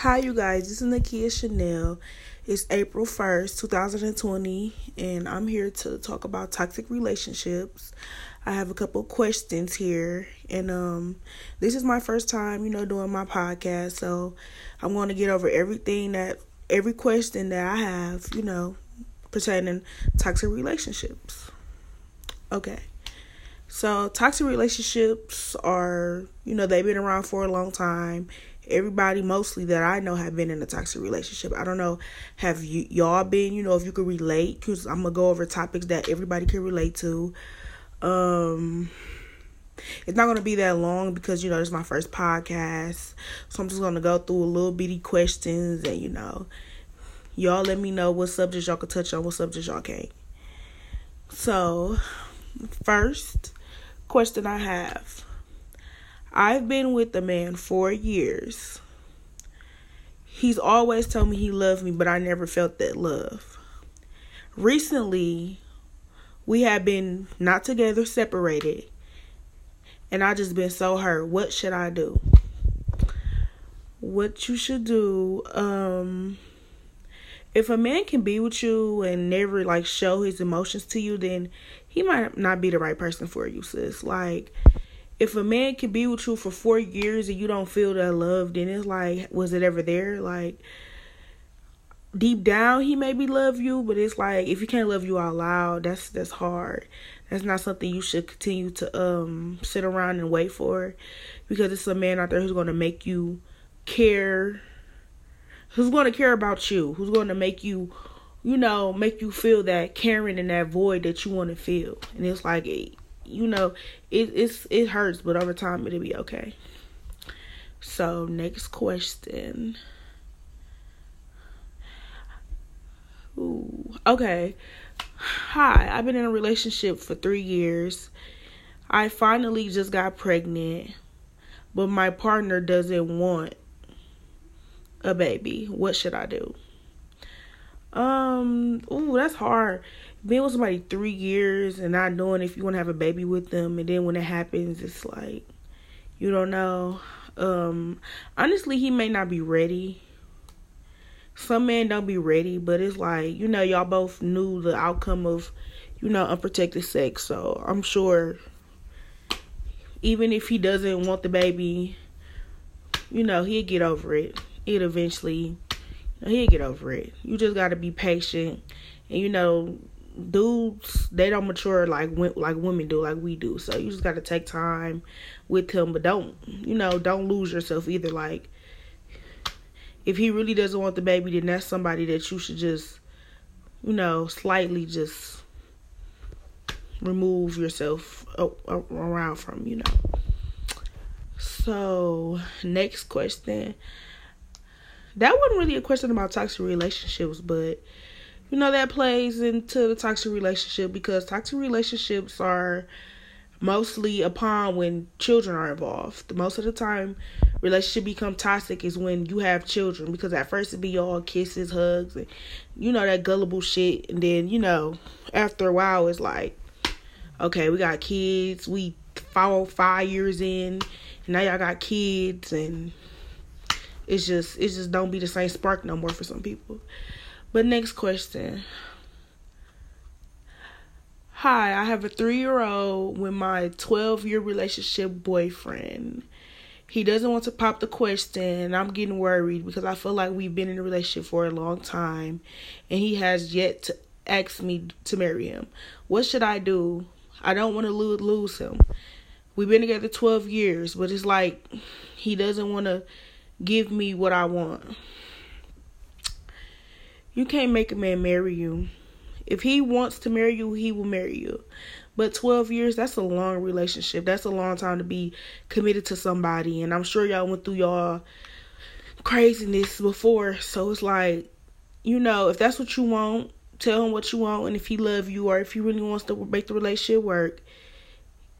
Hi, you guys. This is Nakia Chanel. It's April 1st, 2020, and I'm here to talk about toxic relationships. I have a couple questions here, and um, this is my first time, you know, doing my podcast, so I'm going to get over everything that every question that I have, you know, pertaining toxic relationships. Okay. So, toxic relationships are, you know, they've been around for a long time everybody mostly that I know have been in a toxic relationship. I don't know, have you y'all been? You know, if you could relate, because I'm gonna go over topics that everybody can relate to. Um, it's not gonna be that long because you know it's my first podcast, so I'm just gonna go through a little bitty questions and you know, y'all let me know what subjects y'all could touch on, what subjects y'all can't. So, first question I have I've been with the man for years. He's always told me he loved me, but I never felt that love. Recently, we have been not together, separated, and I just been so hurt. What should I do? What you should do, um, if a man can be with you and never like show his emotions to you, then he might not be the right person for you, sis. Like, if a man can be with you for four years and you don't feel that love, then it's like, was it ever there? Like, deep down, he maybe love you, but it's like if he can't love you out loud, that's that's hard. That's not something you should continue to um sit around and wait for, because it's a man out there who's to make you care, who's to care about you, who's to make you you know, make you feel that caring and that void that you want to feel. And it's like you know, it it's it hurts, but over time it'll be okay. So next question. Ooh, okay. Hi, I've been in a relationship for three years. I finally just got pregnant, but my partner doesn't want a baby. What should I do? Um, ooh, that's hard being with somebody three years and not knowing if you want to have a baby with them, and then when it happens, it's like you don't know. Um, honestly, he may not be ready. Some men don't be ready, but it's like you know, y'all both knew the outcome of you know unprotected sex, so I'm sure even if he doesn't want the baby, you know, he'll get over it. It eventually, he'll get over it. You just got to be patient and you know dudes they don't mature like like women do like we do. So you just got to take time with him but don't you know don't lose yourself either. Like if he really doesn't want the baby then that's somebody that you should just you know slightly just remove yourself around from you know. So next question. That wasn't really a question about toxic relationships but you know that plays into the toxic relationship because toxic relationships are mostly upon when children are involved. Most of the time, relationship become toxic is when you have children because at first it be all kisses, hugs, and you know that gullible shit, and then you know after a while it's like, okay, we got kids, we four five years in, and now y'all got kids, and it's just it just don't be the same spark no more for some people. But next question. Hi, I have a three year old with my 12 year relationship boyfriend. He doesn't want to pop the question. I'm getting worried because I feel like we've been in a relationship for a long time and he has yet to ask me to marry him. What should I do? I don't want to lose him. We've been together 12 years, but it's like he doesn't want to give me what I want. You can't make a man marry you. If he wants to marry you, he will marry you. But 12 years, that's a long relationship. That's a long time to be committed to somebody. And I'm sure y'all went through y'all craziness before. So it's like, you know, if that's what you want, tell him what you want. And if he love you or if he really wants to make the relationship work,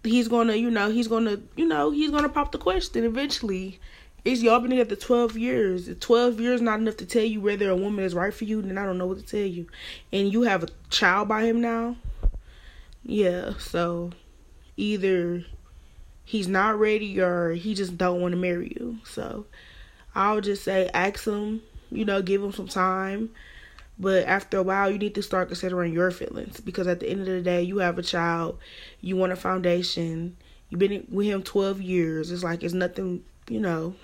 he's gonna, you know, he's gonna, you know, he's gonna pop the question eventually. It's y'all been together 12 years. 12 years not enough to tell you whether a woman is right for you, then I don't know what to tell you. And you have a child by him now. Yeah, so either he's not ready or he just don't want to marry you. So I'll just say ask him, you know, give him some time. But after a while, you need to start considering your feelings because at the end of the day, you have a child, you want a foundation, you've been with him 12 years. It's like it's nothing, you know,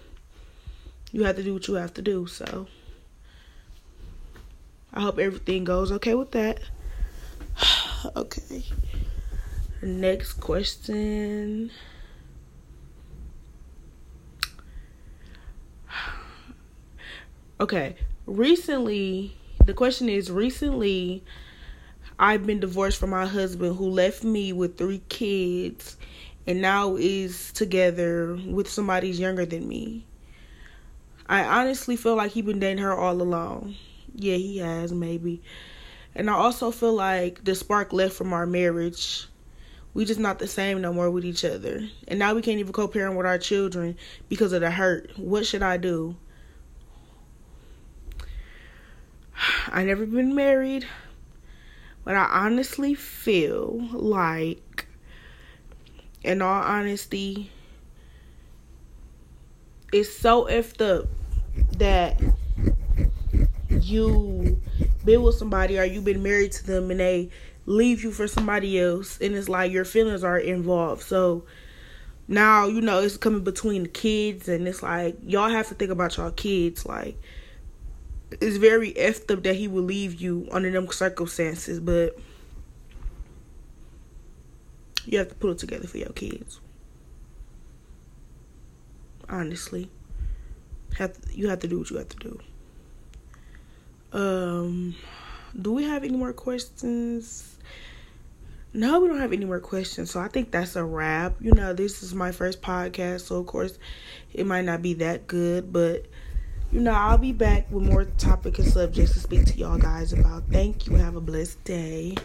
you have to do what you have to do. So I hope everything goes okay with that. okay. Next question. Okay, recently, the question is recently I've been divorced from my husband who left me with three kids and now is together with somebody younger than me. I honestly feel like he been dating her all along. Yeah, he has maybe. And I also feel like the spark left from our marriage. We just not the same no more with each other. And now we can't even co-parent with our children because of the hurt. What should I do? I never been married, but I honestly feel like, in all honesty, it's so effed up that you been with somebody or you've been married to them and they leave you for somebody else and it's like your feelings are involved. So now, you know, it's coming between the kids and it's like y'all have to think about y'all kids. Like it's very effed up that he will leave you under them circumstances, but you have to put it together for your kids. Honestly, have you have to do what you have to do. Um, do we have any more questions? No, we don't have any more questions. So I think that's a wrap. You know, this is my first podcast, so of course it might not be that good, but you know, I'll be back with more topic and subjects to speak to y'all guys about. Thank you. Have a blessed day.